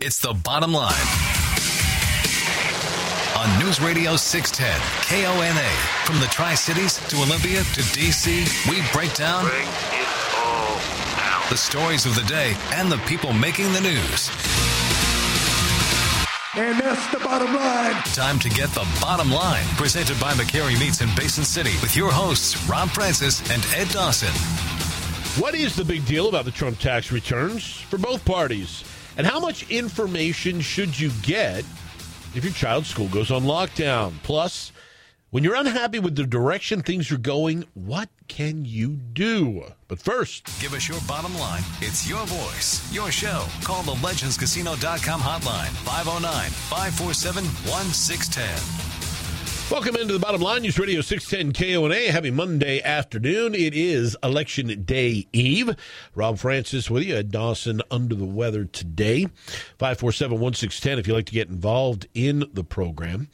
It's the bottom line. On News Radio 610, KONA. From the Tri Cities to Olympia to DC, we break down Bring it all down. the stories of the day and the people making the news. And that's the bottom line. Time to get the bottom line. Presented by McCary Meats in Basin City with your hosts, Rob Francis and Ed Dawson. What is the big deal about the Trump tax returns for both parties? And how much information should you get if your child's school goes on lockdown? Plus, when you're unhappy with the direction things are going, what can you do? But first, Give us your bottom line. It's your voice, your show. Call the legendscasino.com hotline 509 547 1610. Welcome into the bottom line. News Radio 610 KONA. Happy Monday afternoon. It is Election Day Eve. Rob Francis with you. Ed Dawson under the weather today. 547 1610 if you'd like to get involved in the program.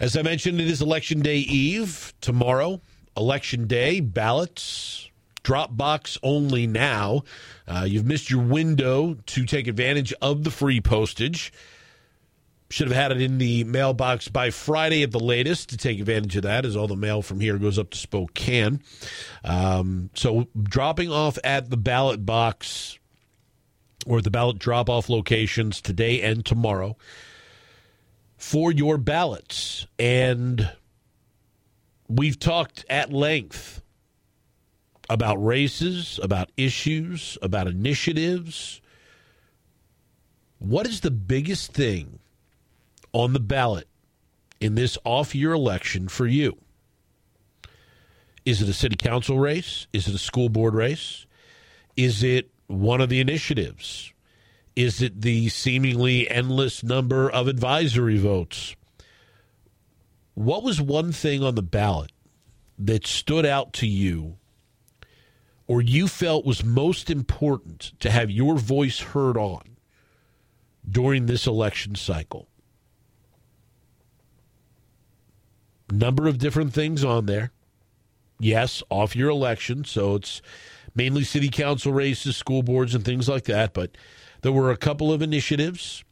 As I mentioned, it is Election Day Eve. Tomorrow, Election Day, ballots, drop box only now. Uh, you've missed your window to take advantage of the free postage. Should have had it in the mailbox by Friday at the latest to take advantage of that, as all the mail from here goes up to Spokane. Um, so, dropping off at the ballot box or the ballot drop off locations today and tomorrow for your ballots. And we've talked at length about races, about issues, about initiatives. What is the biggest thing on the ballot in this off year election for you? Is it a city council race? Is it a school board race? Is it one of the initiatives? Is it the seemingly endless number of advisory votes? What was one thing on the ballot that stood out to you or you felt was most important to have your voice heard on during this election cycle? Number of different things on there. Yes, off your election, so it's mainly city council races, school boards, and things like that, but there were a couple of initiatives,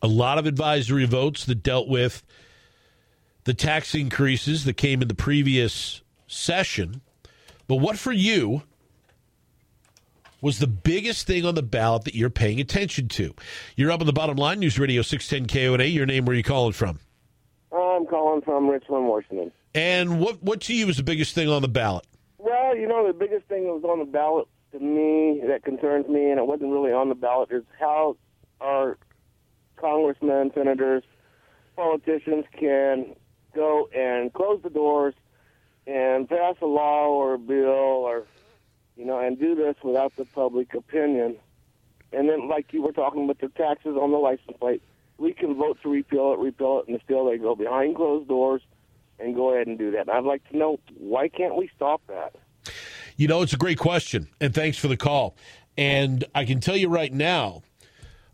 a lot of advisory votes that dealt with the tax increases that came in the previous session. But what for you was the biggest thing on the ballot that you're paying attention to? You're up on the bottom line, News Radio 610 KONA. Your name, where you calling from? I'm calling from Richland, Washington. And what, what to you was the biggest thing on the ballot? Well, you know, the biggest thing that was on the ballot to me that concerns me, and it wasn't really on the ballot, is how our congressmen, senators, politicians can go and close the doors and pass a law or a bill or, you know, and do this without the public opinion. And then, like you were talking about the taxes on the license plate, we can vote to repeal it, repeal it, and still they go behind closed doors and go ahead and do that. And I'd like to know why can't we stop that? You know, it's a great question, and thanks for the call. And I can tell you right now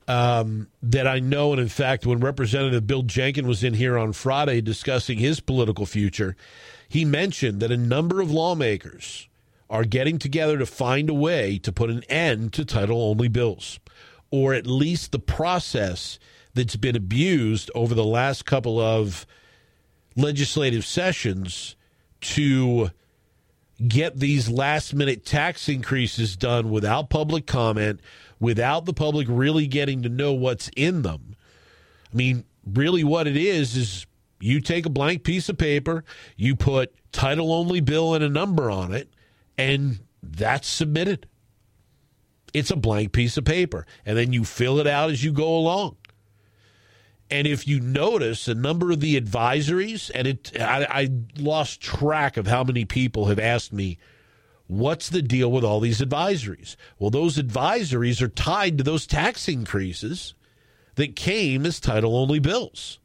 um, that I know, and in fact, when Representative Bill Jenkin was in here on Friday discussing his political future, he mentioned that a number of lawmakers are getting together to find a way to put an end to title only bills, or at least the process that's been abused over the last couple of legislative sessions to get these last minute tax increases done without public comment, without the public really getting to know what's in them. I mean, really, what it is is you take a blank piece of paper, you put title only bill and a number on it, and that's submitted. It's a blank piece of paper, and then you fill it out as you go along. And if you notice a number of the advisories, and it, I, I lost track of how many people have asked me, what's the deal with all these advisories? Well, those advisories are tied to those tax increases that came as title only bills.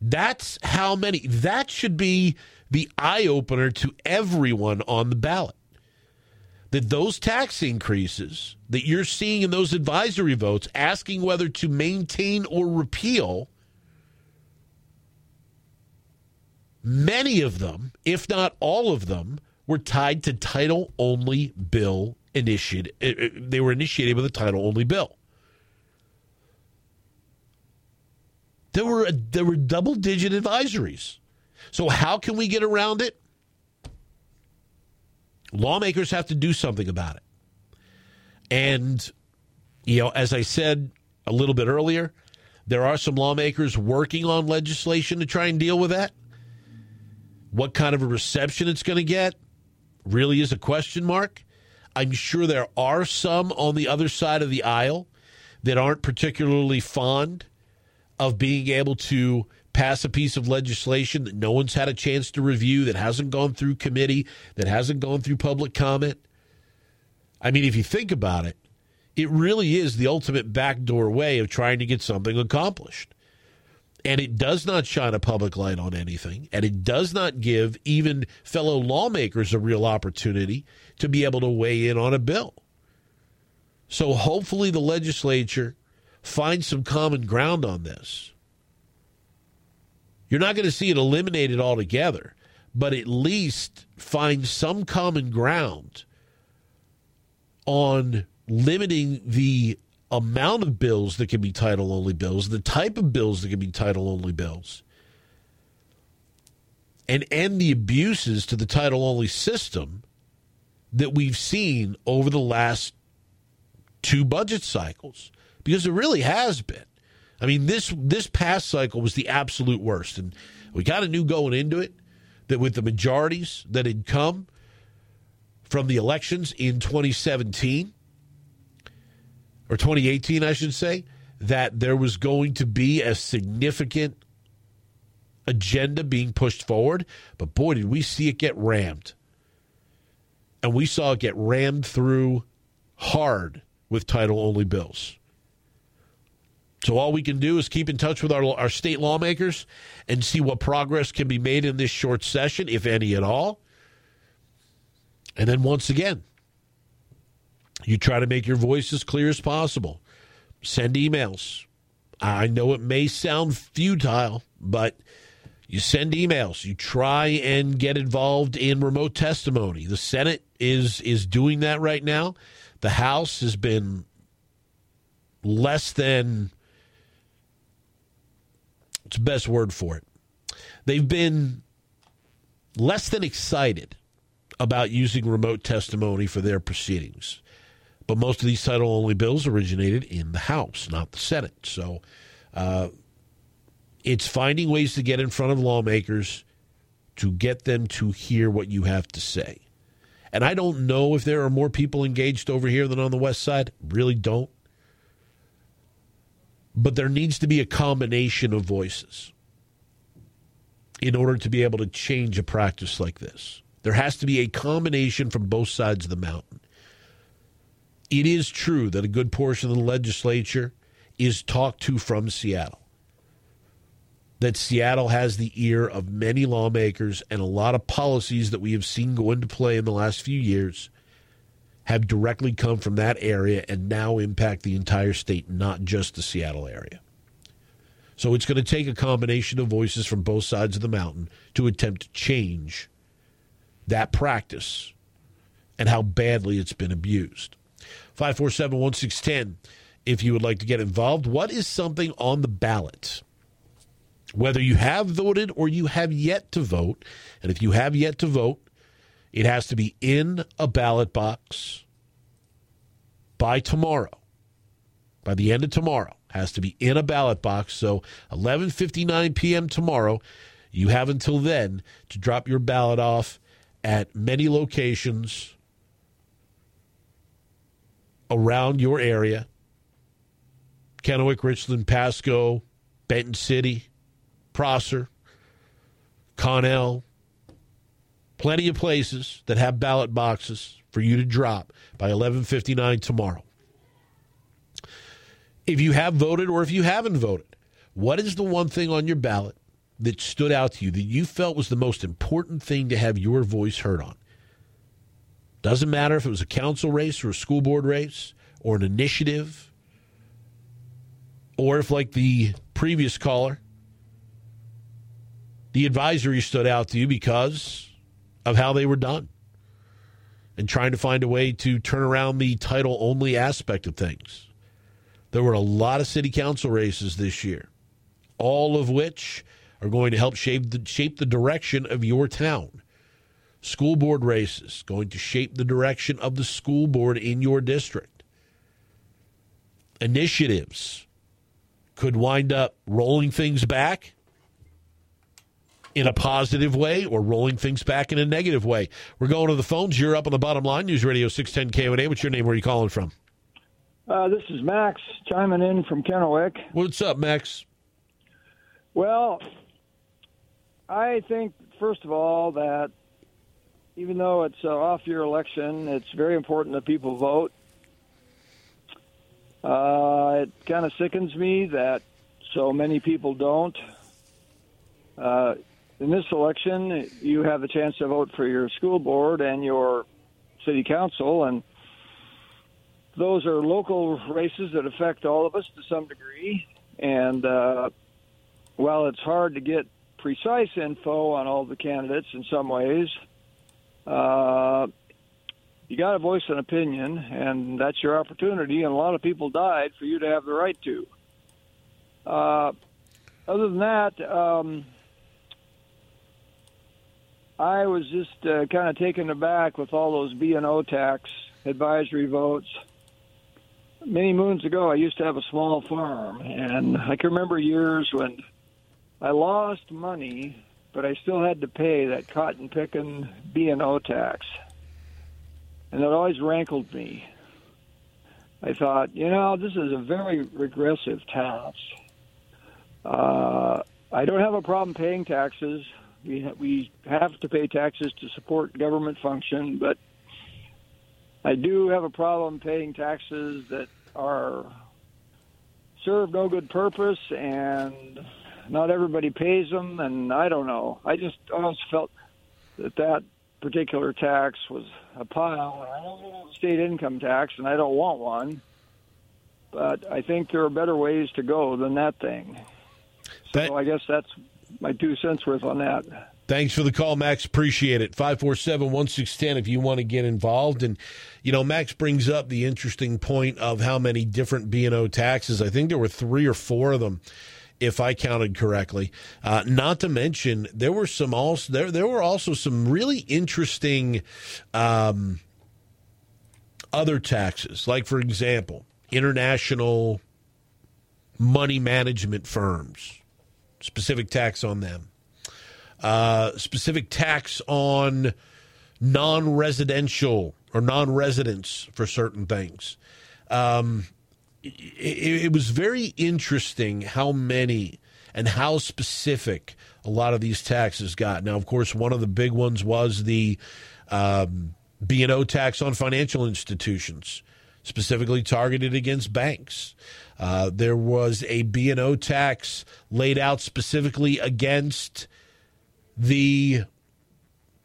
That's how many. That should be the eye opener to everyone on the ballot. That those tax increases that you're seeing in those advisory votes asking whether to maintain or repeal, many of them, if not all of them, were tied to title only bill initiated. Eh, eh, they were initiated with a title only bill. There were there were double digit advisories. So how can we get around it? Lawmakers have to do something about it. And you know, as I said a little bit earlier, there are some lawmakers working on legislation to try and deal with that. What kind of a reception it's going to get really is a question mark. I'm sure there are some on the other side of the aisle that aren't particularly fond of being able to pass a piece of legislation that no one's had a chance to review, that hasn't gone through committee, that hasn't gone through public comment. I mean, if you think about it, it really is the ultimate backdoor way of trying to get something accomplished. And it does not shine a public light on anything, and it does not give even fellow lawmakers a real opportunity to be able to weigh in on a bill. So hopefully the legislature finds some common ground on this. You're not going to see it eliminated altogether, but at least find some common ground on limiting the amount of bills that can be title only bills, the type of bills that can be title only bills, and end the abuses to the title only system that we've seen over the last two budget cycles because it really has been. I mean this this past cycle was the absolute worst and we kind of knew going into it that with the majorities that had come from the elections in 2017 or 2018, I should say, that there was going to be a significant agenda being pushed forward. But boy, did we see it get rammed. And we saw it get rammed through hard with title only bills. So all we can do is keep in touch with our, our state lawmakers and see what progress can be made in this short session, if any at all. And then once again, you try to make your voice as clear as possible. Send emails. I know it may sound futile, but you send emails. You try and get involved in remote testimony. The Senate is is doing that right now. The House has been less than it's the best word for it. They've been less than excited about using remote testimony for their proceedings. But most of these title only bills originated in the House, not the Senate. So uh, it's finding ways to get in front of lawmakers to get them to hear what you have to say. And I don't know if there are more people engaged over here than on the West Side. Really don't. But there needs to be a combination of voices in order to be able to change a practice like this. There has to be a combination from both sides of the mountain it is true that a good portion of the legislature is talked to from Seattle. That Seattle has the ear of many lawmakers and a lot of policies that we have seen go into play in the last few years have directly come from that area and now impact the entire state, not just the Seattle area. So it's going to take a combination of voices from both sides of the mountain to attempt to change that practice and how badly it's been abused. 547 1610 if you would like to get involved. What is something on the ballot? Whether you have voted or you have yet to vote, and if you have yet to vote, it has to be in a ballot box by tomorrow. By the end of tomorrow, has to be in a ballot box. So 11:59 p.m. tomorrow, you have until then to drop your ballot off at many locations around your area Kennewick, Richland, Pasco, Benton City, Prosser, Connell, plenty of places that have ballot boxes for you to drop by 11:59 tomorrow. If you have voted or if you haven't voted, what is the one thing on your ballot that stood out to you that you felt was the most important thing to have your voice heard on? Doesn't matter if it was a council race or a school board race or an initiative, or if, like the previous caller, the advisory stood out to you because of how they were done. and trying to find a way to turn around the title only aspect of things. There were a lot of city council races this year, all of which are going to help shape the, shape the direction of your town. School board races going to shape the direction of the school board in your district. Initiatives could wind up rolling things back in a positive way or rolling things back in a negative way. We're going to the phones. You're up on the bottom line. News Radio 610 KONA. What's your name? Where are you calling from? Uh, this is Max chiming in from Kennewick. What's up, Max? Well, I think, first of all, that even though it's an off year election, it's very important that people vote. Uh, it kind of sickens me that so many people don't. Uh, in this election, you have the chance to vote for your school board and your city council, and those are local races that affect all of us to some degree. And uh, while it's hard to get precise info on all the candidates in some ways, uh, you got to voice an opinion, and that's your opportunity. And a lot of people died for you to have the right to. Uh, other than that, um, I was just uh, kind of taken aback with all those B and O tax advisory votes. Many moons ago, I used to have a small farm, and I can remember years when I lost money, but I still had to pay that cotton picking B and O tax, and it always rankled me. I thought, you know, this is a very regressive tax. Uh, I don't have a problem paying taxes. We ha- we have to pay taxes to support government function, but I do have a problem paying taxes that are serve no good purpose, and not everybody pays them. And I don't know. I just always felt that that particular tax was a pile. I don't want state income tax, and I don't want one. But I think there are better ways to go than that thing. So That- I guess that's my two cents worth on that. Thanks for the call, Max. Appreciate it. 547 1610 if you want to get involved. And, you know, Max brings up the interesting point of how many different B&O taxes. I think there were three or four of them, if I counted correctly. Uh, not to mention, there were some also, there, there were also some really interesting um, other taxes. Like, for example, international money management firms, specific tax on them uh, specific tax on non-residential or non-residents for certain things. Um, it, it was very interesting how many and how specific a lot of these taxes got. Now, of course, one of the big ones was the um, B&O tax on financial institutions, specifically targeted against banks. Uh, there was a B&O tax laid out specifically against the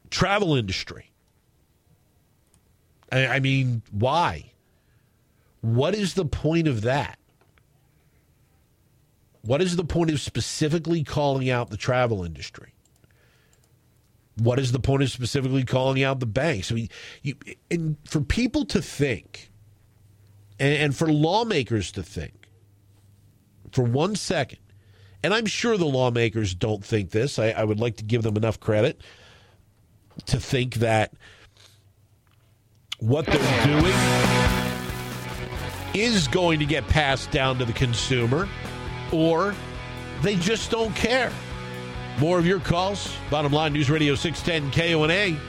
travel industry. I, I mean, why? What is the point of that? What is the point of specifically calling out the travel industry? What is the point of specifically calling out the banks? I mean, you, and for people to think, and, and for lawmakers to think, for one second, and I'm sure the lawmakers don't think this. I, I, would like to give them enough credit to think that what they're doing is going to get passed down to the consumer, or they just don't care. More of your calls. Bottom line News Radio 610 KONA.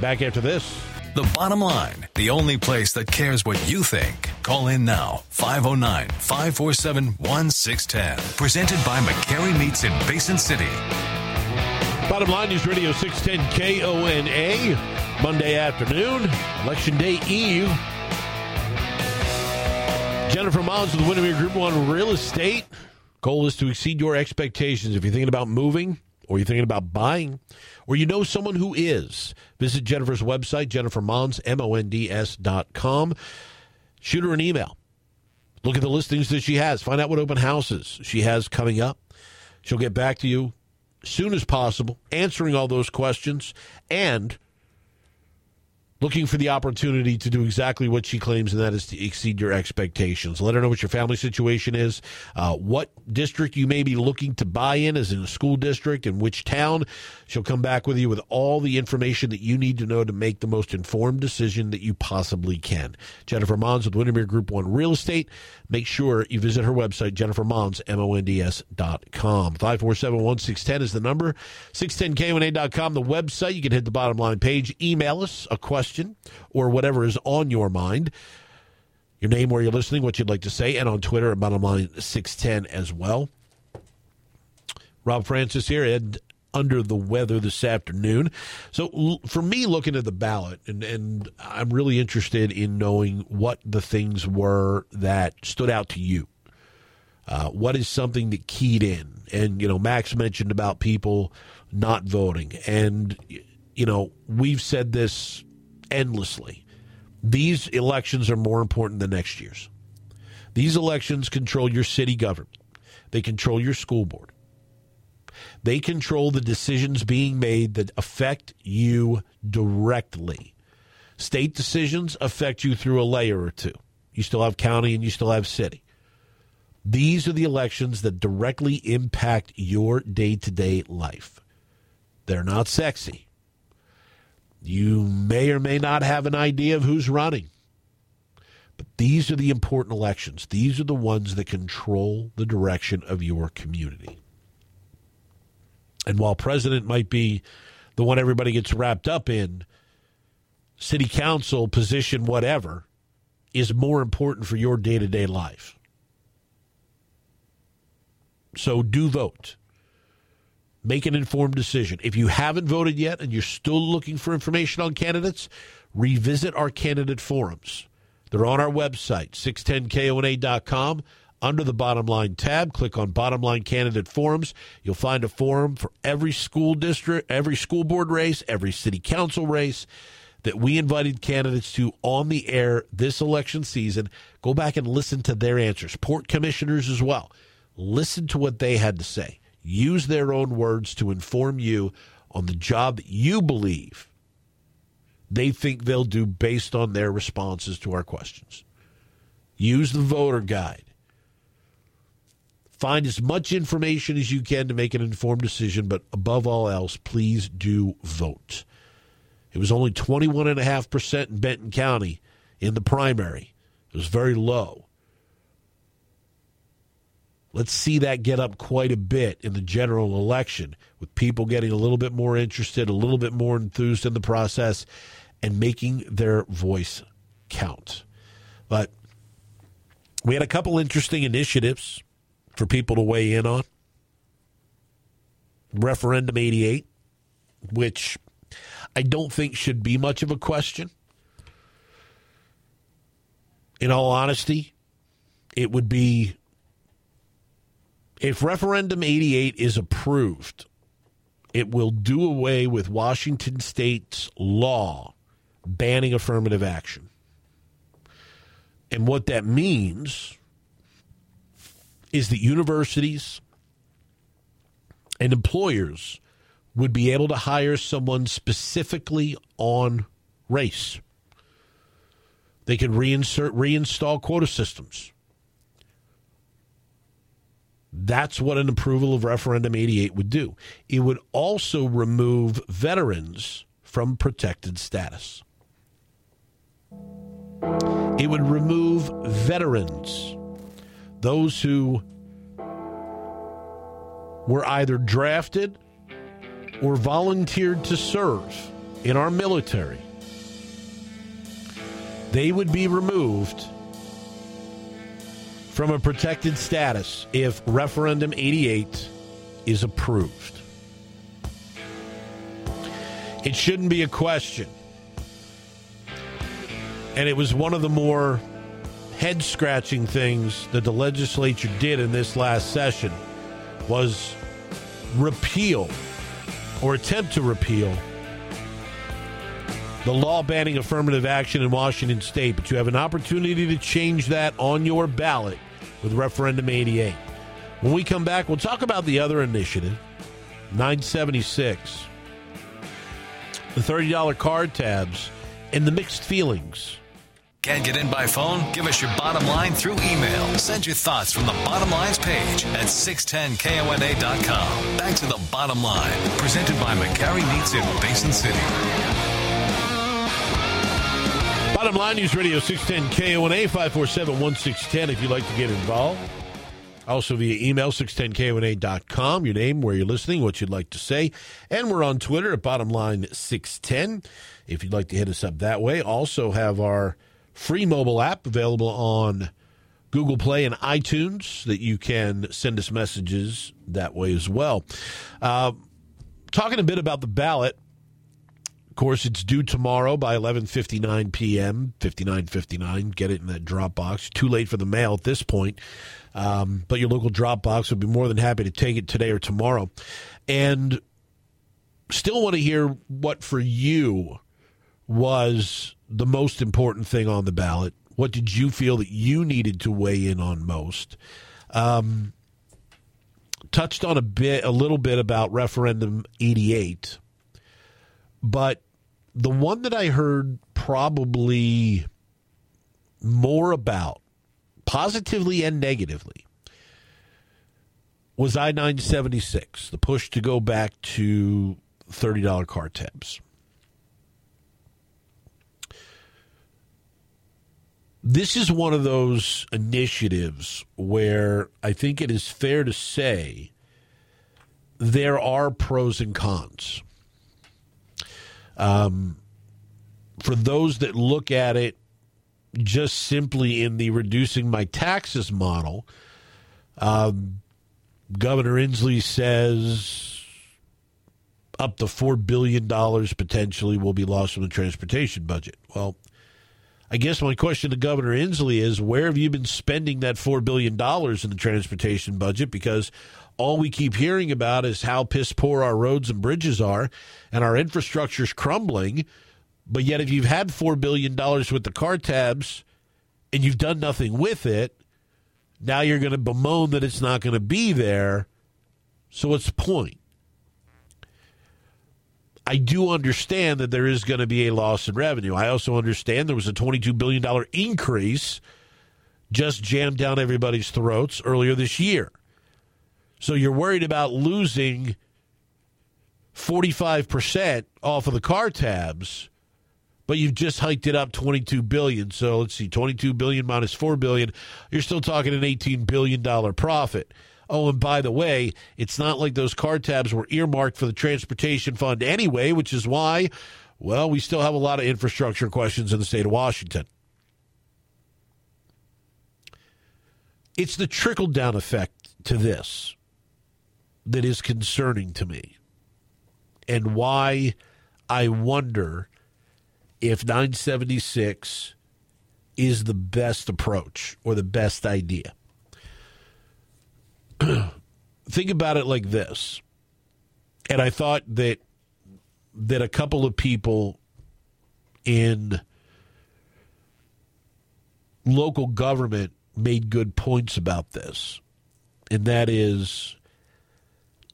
Back after this. The bottom line, the only place that cares what you think. Call in now, 509 547 1610. Presented by McCary Meats in Basin City. Bottom line News Radio 610 KONA. Monday afternoon, Election Day Eve. Jennifer Mullins with Windermere Group One Real Estate. Goal is to exceed your expectations. If you're thinking about moving or you're thinking about buying, or you know someone who is, visit Jennifer's website, Jennifer Monds, M-O-N-D-S dot com. Shoot her an email. Look at the listings that she has. Find out what open houses she has coming up. She'll get back to you as soon as possible, answering all those questions and looking for the opportunity to do exactly what she claims, and that is to exceed your expectations. Let her know what your family situation is, uh, what district you may be looking to buy in as in a school district, and which town. She'll come back with you with all the information that you need to know to make the most informed decision that you possibly can. Jennifer Monds with Windermere Group One Real Estate. Make sure you visit her website, jennifermonds, M-O-N-D-S dot com. 547-1610 is the number. 610KONA.com, the website. You can hit the bottom line page. Email us a question or whatever is on your mind. Your name, where you're listening, what you'd like to say, and on Twitter at bottom line 610 as well. Rob Francis here, Ed under the weather this afternoon. So for me, looking at the ballot, and, and I'm really interested in knowing what the things were that stood out to you. Uh, what is something that keyed in? And, you know, Max mentioned about people not voting. And, you know, we've said this endlessly. These elections are more important than next year's. These elections control your city government, they control your school board. They control the decisions being made that affect you directly. State decisions affect you through a layer or two. You still have county and you still have city. These are the elections that directly impact your day to day life. They're not sexy. You may or may not have an idea of who's running. But these are the important elections. These are the ones that control the direction of your community. And while president might be the one everybody gets wrapped up in, city council position, whatever, is more important for your day to day life. So do vote. Make an informed decision. If you haven't voted yet and you're still looking for information on candidates, revisit our candidate forums. They're on our website, 610kona.com. Under the bottom line tab, click on bottom line candidate forums. You'll find a forum for every school district, every school board race, every city council race that we invited candidates to on the air this election season. Go back and listen to their answers. Port commissioners as well. Listen to what they had to say. Use their own words to inform you on the job you believe they think they'll do based on their responses to our questions. Use the voter guide. Find as much information as you can to make an informed decision, but above all else, please do vote. It was only 21.5% in Benton County in the primary. It was very low. Let's see that get up quite a bit in the general election with people getting a little bit more interested, a little bit more enthused in the process, and making their voice count. But we had a couple interesting initiatives for people to weigh in on. Referendum 88, which I don't think should be much of a question. In all honesty, it would be if Referendum 88 is approved, it will do away with Washington state's law banning affirmative action. And what that means is that universities and employers would be able to hire someone specifically on race. They could reinsert, reinstall quota systems. That's what an approval of Referendum 88 would do. It would also remove veterans from protected status. It would remove veterans, those who were either drafted or volunteered to serve in our military. They would be removed from a protected status if Referendum 88 is approved. It shouldn't be a question. And it was one of the more head scratching things that the legislature did in this last session was repeal or attempt to repeal the law banning affirmative action in Washington state, but you have an opportunity to change that on your ballot with Referendum 88. When we come back, we'll talk about the other initiative, 976. The $30 car tabs and the mixed feelings. Can't get in by phone? Give us your bottom line through email. Send your thoughts from the bottom lines page at 610kona.com. Back to the bottom line, presented by McCarry Meats in Basin City. Bottom line News Radio 610 KONA 547 1610 if you'd like to get involved. Also via email 610kona.com, your name, where you're listening, what you'd like to say. And we're on Twitter at bottomline 610 if you'd like to hit us up that way. Also have our free mobile app available on Google Play and iTunes that you can send us messages that way as well. Uh, talking a bit about the ballot. Course, it's due tomorrow by 11:59 p.m. 59:59. Get it in that drop box. Too late for the mail at this point, um, but your local drop box would be more than happy to take it today or tomorrow. And still want to hear what for you was the most important thing on the ballot? What did you feel that you needed to weigh in on most? Um, touched on a bit, a little bit about referendum 88, but the one that I heard probably more about, positively and negatively, was I 976, the push to go back to $30 car tabs. this is one of those initiatives where I think it is fair to say there are pros and cons. Um, for those that look at it just simply in the reducing my taxes model, um, Governor Inslee says up to $4 billion potentially will be lost from the transportation budget. Well, I guess my question to Governor Inslee is where have you been spending that $4 billion in the transportation budget? Because all we keep hearing about is how piss poor our roads and bridges are and our infrastructure is crumbling. But yet, if you've had $4 billion with the car tabs and you've done nothing with it, now you're going to bemoan that it's not going to be there. So, what's the point? I do understand that there is going to be a loss in revenue. I also understand there was a $22 billion increase just jammed down everybody's throats earlier this year. So you're worried about losing 45% off of the car tabs, but you've just hiked it up 22 billion. So let's see, 22 billion minus 4 billion, you're still talking an 18 billion dollar profit. Oh, and by the way, it's not like those car tabs were earmarked for the transportation fund anyway, which is why, well, we still have a lot of infrastructure questions in the state of Washington. It's the trickle down effect to this that is concerning to me, and why I wonder if 976 is the best approach or the best idea. think about it like this. And I thought that that a couple of people in local government made good points about this. And that is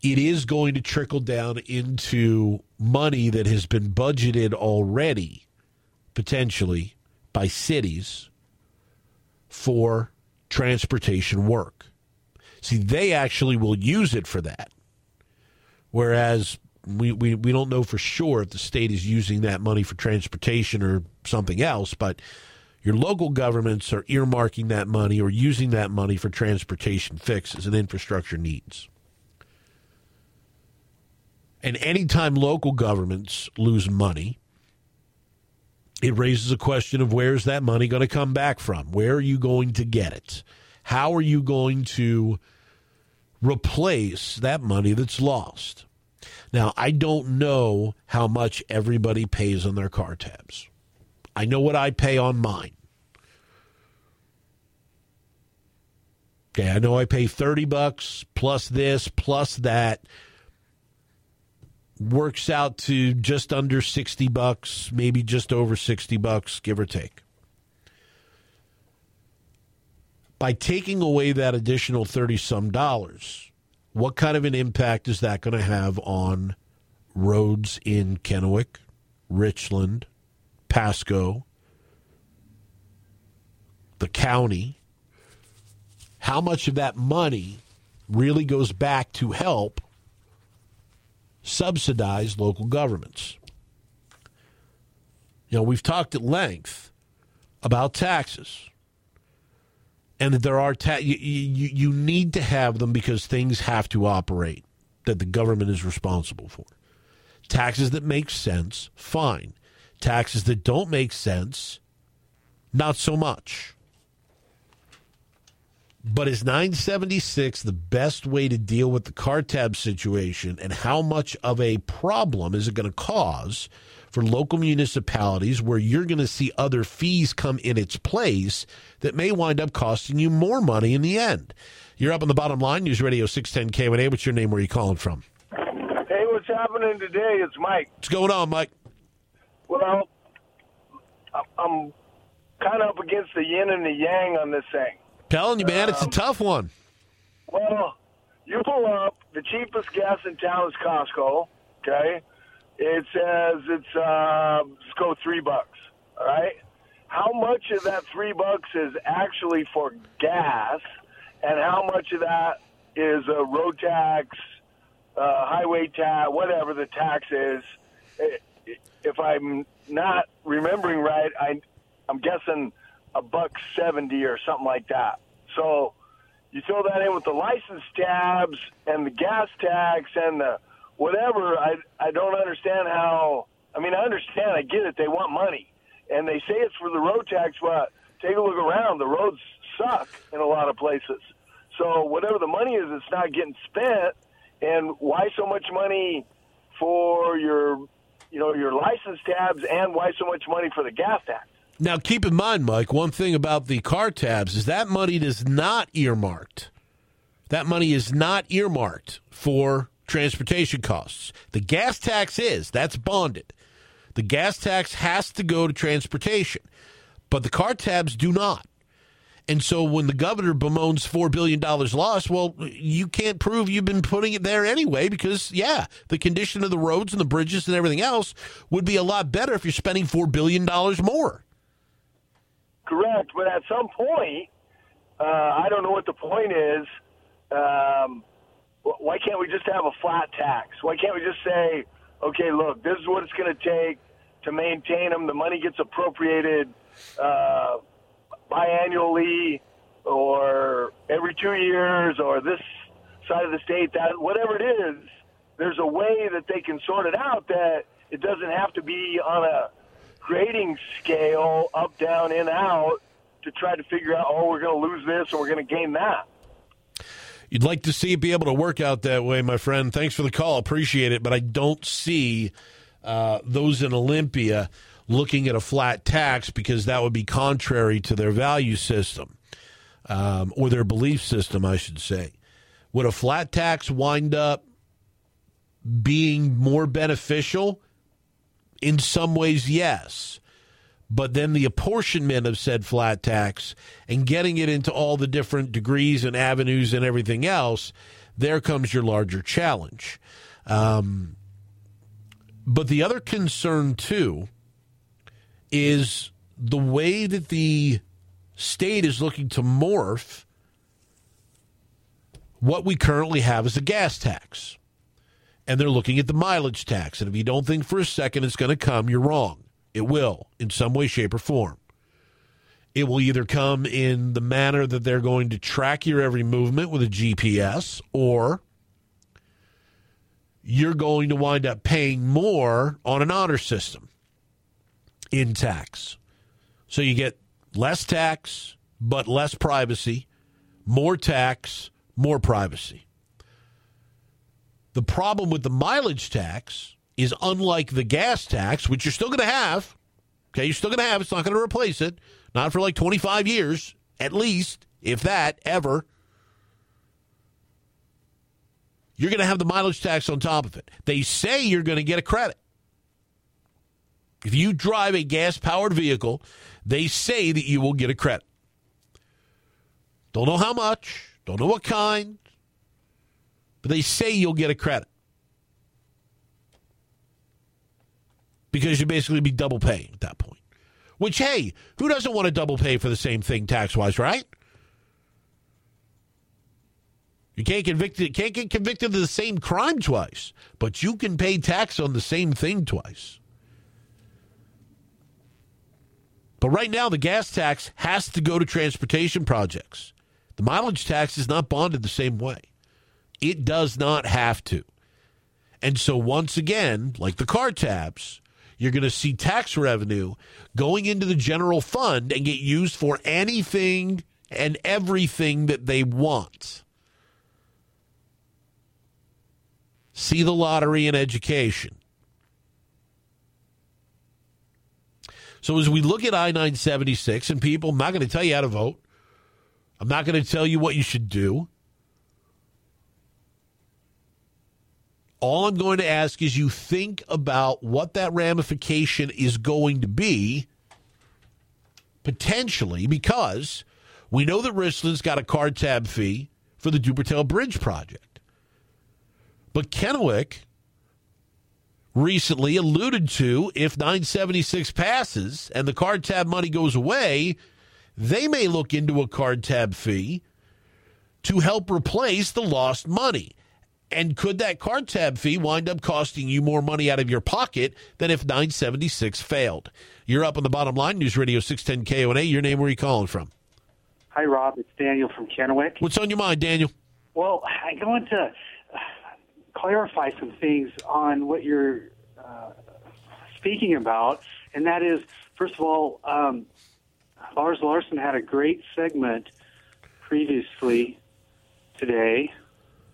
it is going to trickle down into money that has been budgeted already potentially by cities for transportation work. See, they actually will use it for that. Whereas we, we, we don't know for sure if the state is using that money for transportation or something else, but your local governments are earmarking that money or using that money for transportation fixes and infrastructure needs. And anytime local governments lose money, it raises a question of where's that money going to come back from? Where are you going to get it? How are you going to replace that money that's lost. Now, I don't know how much everybody pays on their car tabs. I know what I pay on mine. Okay, I know I pay 30 bucks plus this plus that works out to just under 60 bucks, maybe just over 60 bucks give or take. by taking away that additional 30 some dollars, what kind of an impact is that going to have on roads in Kennewick, Richland, Pasco, the county, how much of that money really goes back to help subsidize local governments? You know, we've talked at length about taxes and that there are ta- you, you, you need to have them because things have to operate that the government is responsible for. Taxes that make sense, fine. Taxes that don't make sense, not so much. But is 976 the best way to deal with the car tab situation and how much of a problem is it going to cause for local municipalities where you're going to see other fees come in its place that may wind up costing you more money in the end? You're up on the bottom line, News Radio 610 KONA. What's your name? Where are you calling from? Hey, what's happening today? It's Mike. What's going on, Mike? Well, I'm kind of up against the yin and the yang on this thing. Telling you, man, it's a tough one. Well, you pull up, the cheapest gas in town is Costco, okay? It says it's, uh, let's go three bucks, all right? How much of that three bucks is actually for gas, and how much of that is a road tax, uh, highway tax, whatever the tax is? If I'm not remembering right, I, I'm guessing a buck seventy or something like that. So you throw that in with the license tabs and the gas tax and the whatever. I I don't understand how. I mean, I understand. I get it. They want money, and they say it's for the road tax. But take a look around. The roads suck in a lot of places. So whatever the money is, it's not getting spent. And why so much money for your, you know, your license tabs, and why so much money for the gas tax? Now, keep in mind, Mike, one thing about the car tabs is that money is not earmarked. That money is not earmarked for transportation costs. The gas tax is, that's bonded. The gas tax has to go to transportation, but the car tabs do not. And so when the governor bemoans $4 billion lost, well, you can't prove you've been putting it there anyway because, yeah, the condition of the roads and the bridges and everything else would be a lot better if you're spending $4 billion more. Correct, but at some point, uh, I don't know what the point is. Um, why can't we just have a flat tax? Why can't we just say, okay, look, this is what it's going to take to maintain them. The money gets appropriated uh, biannually or every two years or this side of the state, that whatever it is, there's a way that they can sort it out that it doesn't have to be on a grading scale, up, down, in, out, to try to figure out, oh, we're going to lose this or we're going to gain that. You'd like to see it be able to work out that way, my friend. Thanks for the call. Appreciate it. But I don't see uh, those in Olympia looking at a flat tax because that would be contrary to their value system um, or their belief system, I should say. Would a flat tax wind up being more beneficial? In some ways, yes. But then the apportionment of said flat tax and getting it into all the different degrees and avenues and everything else, there comes your larger challenge. Um, but the other concern, too, is the way that the state is looking to morph what we currently have as a gas tax. And they're looking at the mileage tax. And if you don't think for a second it's going to come, you're wrong. It will, in some way, shape, or form. It will either come in the manner that they're going to track your every movement with a GPS, or you're going to wind up paying more on an honor system in tax. So you get less tax, but less privacy, more tax, more privacy. The problem with the mileage tax is unlike the gas tax, which you're still going to have. Okay, you're still going to have. It's not going to replace it. Not for like 25 years, at least, if that, ever. You're going to have the mileage tax on top of it. They say you're going to get a credit. If you drive a gas powered vehicle, they say that you will get a credit. Don't know how much, don't know what kind, but they say you'll get a credit. Because you basically be double paying at that point. Which, hey, who doesn't want to double pay for the same thing tax wise, right? You can't convict can't get convicted of the same crime twice, but you can pay tax on the same thing twice. But right now, the gas tax has to go to transportation projects. The mileage tax is not bonded the same way. It does not have to. And so, once again, like the car tabs, you're going to see tax revenue going into the general fund and get used for anything and everything that they want. See the lottery in education. So as we look at I 976 and people, I'm not going to tell you how to vote. I'm not going to tell you what you should do. All I'm going to ask is you think about what that ramification is going to be potentially because we know that Richland's got a car tab fee for the Duportail Bridge project. But Kennewick recently alluded to if 976 passes and the car tab money goes away, they may look into a car tab fee to help replace the lost money. And could that car tab fee wind up costing you more money out of your pocket than if 976 failed? You're up on the bottom line, News Radio 610 KONA. Your name, where are you calling from? Hi, Rob. It's Daniel from Kennewick. What's on your mind, Daniel? Well, I want to clarify some things on what you're uh, speaking about, and that is, first of all, um, Lars Larson had a great segment previously today,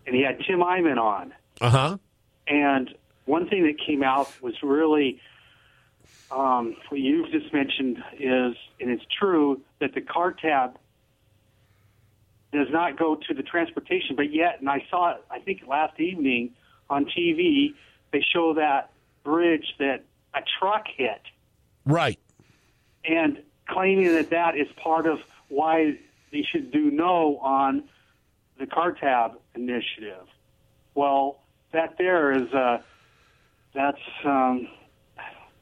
and he had Tim Eyman on. Uh huh. And one thing that came out was really um, what you've just mentioned is, and it's true, that the car tab does not go to the transportation, but yet, and I saw it, I think last evening on TV, they show that bridge that a truck hit. Right. And claiming that that is part of why they should do no on the car tab initiative. Well, that there is uh, that's um,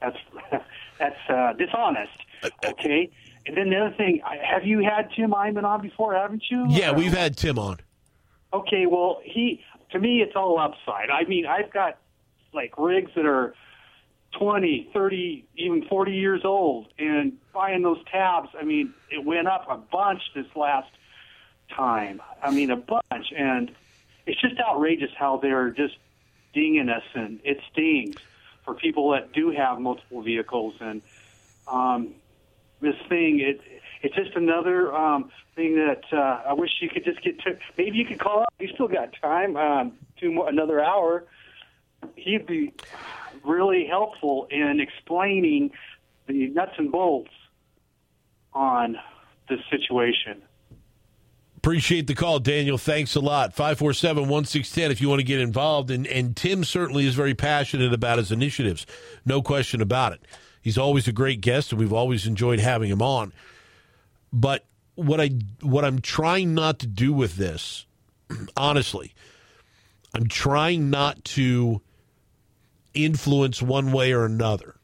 that's that's uh, dishonest. Okay. And then the other thing, have you had Tim Eyman on before? Haven't you? Yeah, we've had Tim on. Okay. Well, he to me it's all upside. I mean, I've got like rigs that are 20, 30, even 40 years old and buying those tabs, I mean, it went up a bunch this last time. I mean, a bunch. And it's just outrageous how they're just dinging us and it stings for people that do have multiple vehicles. And um this thing it it's just another um thing that uh I wish you could just get to maybe you could call up. You still got time um two more another hour. He'd be really helpful in explaining the nuts and bolts on this situation Appreciate the call, Daniel. Thanks a lot. 547 1610 if you want to get involved. And, and Tim certainly is very passionate about his initiatives. No question about it. He's always a great guest, and we've always enjoyed having him on. But what I what I'm trying not to do with this, honestly, I'm trying not to influence one way or another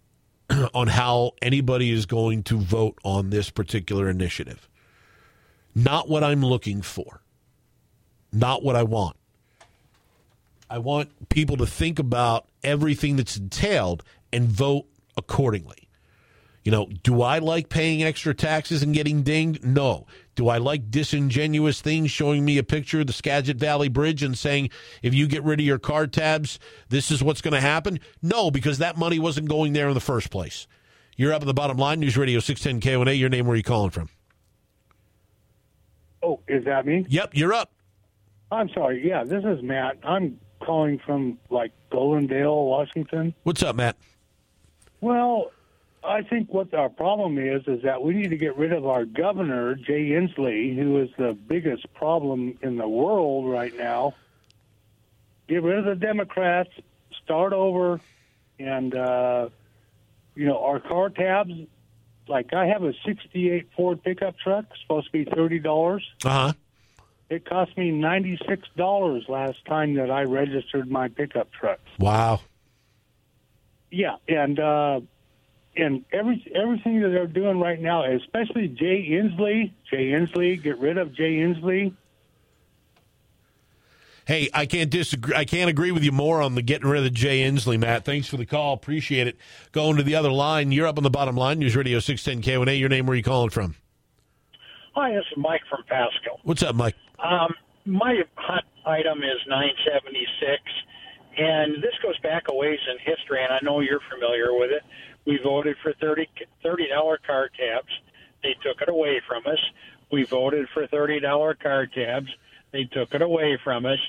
on how anybody is going to vote on this particular initiative. Not what I'm looking for. Not what I want. I want people to think about everything that's entailed and vote accordingly. You know, do I like paying extra taxes and getting dinged? No. Do I like disingenuous things showing me a picture of the Skagit Valley Bridge and saying, if you get rid of your car tabs, this is what's going to happen? No, because that money wasn't going there in the first place. You're up at the bottom line, News Radio 610 KONA. Your name, where are you calling from? Oh, is that me? Yep, you're up. I'm sorry. Yeah, this is Matt. I'm calling from like Goldendale, Washington. What's up, Matt? Well, I think what our problem is is that we need to get rid of our governor, Jay Inslee, who is the biggest problem in the world right now. Get rid of the Democrats, start over, and uh, you know our car tabs. Like I have a '68 Ford pickup truck, supposed to be thirty dollars. Uh huh. It cost me ninety six dollars last time that I registered my pickup truck. Wow. Yeah, and uh, and every everything that they're doing right now, especially Jay Inslee. Jay Inslee, get rid of Jay Inslee. Hey, I can't disagree. I can't agree with you more on the getting rid of Jay Inslee, Matt. Thanks for the call. Appreciate it. Going to the other line. You're up on the bottom line. News Radio 610 KONA. Your name, where are you calling from? Hi, this is Mike from Pasco. What's up, Mike? Um, my hot item is 976, and this goes back a ways in history, and I know you're familiar with it. We voted for 30 $30 car tabs. They took it away from us. We voted for $30 car tabs. They took it away from us.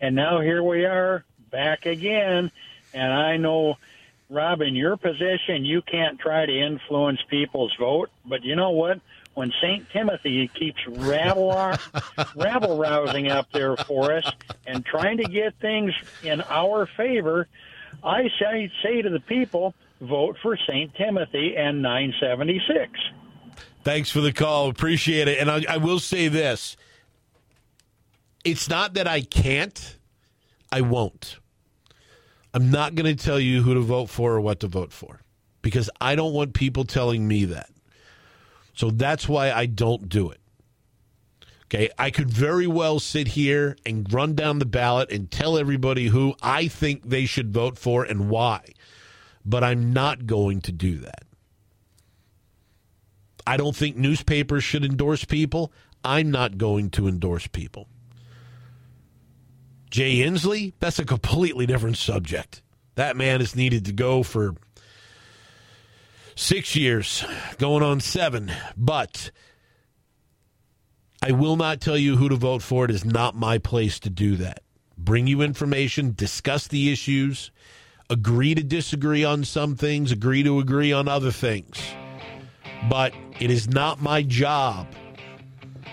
And now here we are back again. And I know, Rob, in your position, you can't try to influence people's vote. But you know what? When St. Timothy keeps rabble, rabble rousing up there for us and trying to get things in our favor, I say, say to the people, vote for St. Timothy and 976. Thanks for the call. Appreciate it. And I, I will say this it's not that I can't, I won't. I'm not going to tell you who to vote for or what to vote for because I don't want people telling me that. So that's why I don't do it. Okay, I could very well sit here and run down the ballot and tell everybody who I think they should vote for and why, but I'm not going to do that. I don't think newspapers should endorse people. I'm not going to endorse people. Jay Inslee, that's a completely different subject. That man is needed to go for six years, going on seven. But I will not tell you who to vote for. It is not my place to do that. Bring you information, discuss the issues, agree to disagree on some things, agree to agree on other things. But it is not my job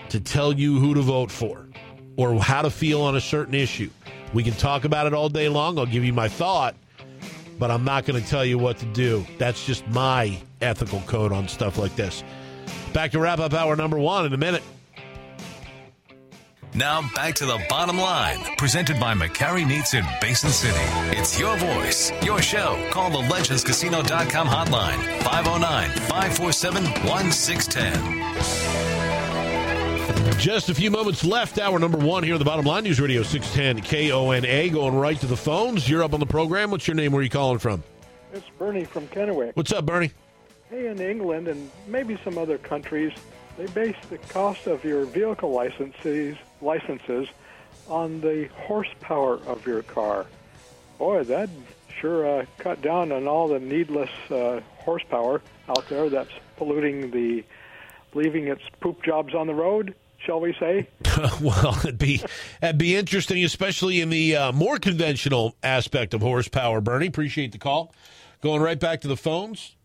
to tell you who to vote for or how to feel on a certain issue. We can talk about it all day long. I'll give you my thought, but I'm not going to tell you what to do. That's just my ethical code on stuff like this. Back to wrap up hour number one in a minute. Now back to the bottom line, presented by McCarry Meats in Basin City. It's your voice, your show. Call the legendscasino.com hotline, 509 547 1610. Just a few moments left. Hour number one here on the bottom line. News Radio 610 KONA. Going right to the phones. You're up on the program. What's your name? Where are you calling from? It's Bernie from Kennewick. What's up, Bernie? Hey, in England and maybe some other countries, they base the cost of your vehicle licenses licenses on the horsepower of your car. Boy, that sure uh, cut down on all the needless uh, horsepower out there that's polluting the, leaving its poop jobs on the road. Shall we say? well, it'd be it'd be interesting, especially in the uh, more conventional aspect of horsepower. Bernie, appreciate the call. Going right back to the phones.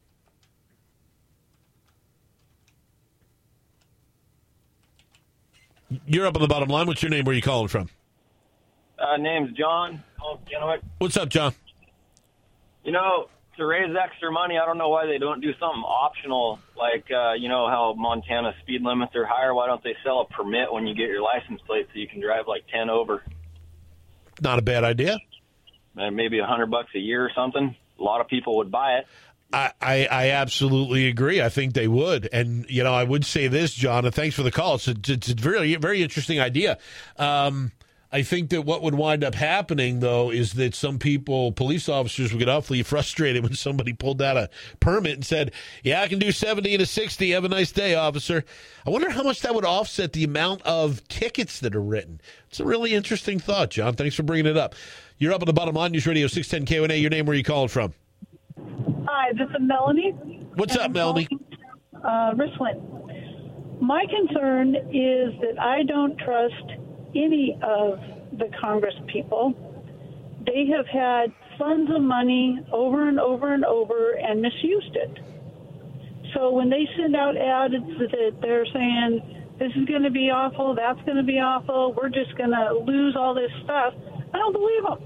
You're up on the bottom line. What's your name? Where are you calling from? Uh, name's John. Oh, you know what? What's up, John? You know, to raise extra money, I don't know why they don't do something optional, like uh, you know how Montana speed limits are higher. Why don't they sell a permit when you get your license plate so you can drive like ten over? Not a bad idea. Uh, maybe a hundred bucks a year or something. A lot of people would buy it. I, I, I absolutely agree. I think they would, and you know, I would say this, John. And thanks for the call. It's a, it's a very very interesting idea. Um, I think that what would wind up happening, though, is that some people, police officers, would get awfully frustrated when somebody pulled out a permit and said, "Yeah, I can do seventy and a sixty. Have a nice day, officer." I wonder how much that would offset the amount of tickets that are written. It's a really interesting thought, John. Thanks for bringing it up. You're up on the bottom line, News Radio six ten KONA. Your name? Where are you calling from? Hi, this is Melanie. What's up, Melanie? Uh, Richland. My concern is that I don't trust any of the Congress people. They have had funds of money over and over and over and misused it. So when they send out ads that they're saying this is going to be awful, that's going to be awful, we're just going to lose all this stuff, I don't believe them.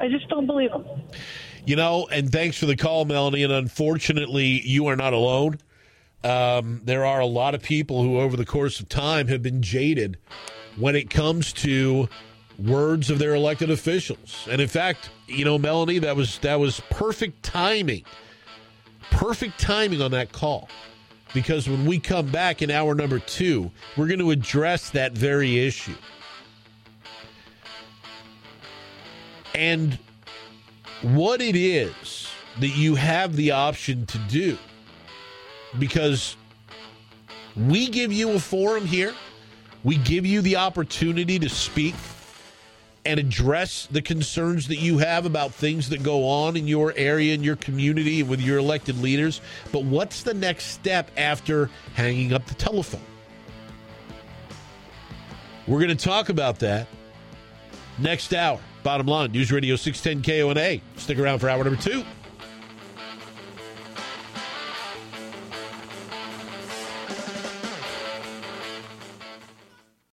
I just don't believe them. You know, and thanks for the call, Melanie. And unfortunately, you are not alone. Um, there are a lot of people who, over the course of time, have been jaded when it comes to words of their elected officials. And in fact, you know, Melanie, that was that was perfect timing perfect timing on that call because when we come back in hour number two, we're going to address that very issue. And what it is that you have the option to do. Because we give you a forum here, we give you the opportunity to speak and address the concerns that you have about things that go on in your area, in your community, and with your elected leaders. But what's the next step after hanging up the telephone? We're going to talk about that next hour. Bottom line, News Radio 610 KONA. Stick around for hour number two.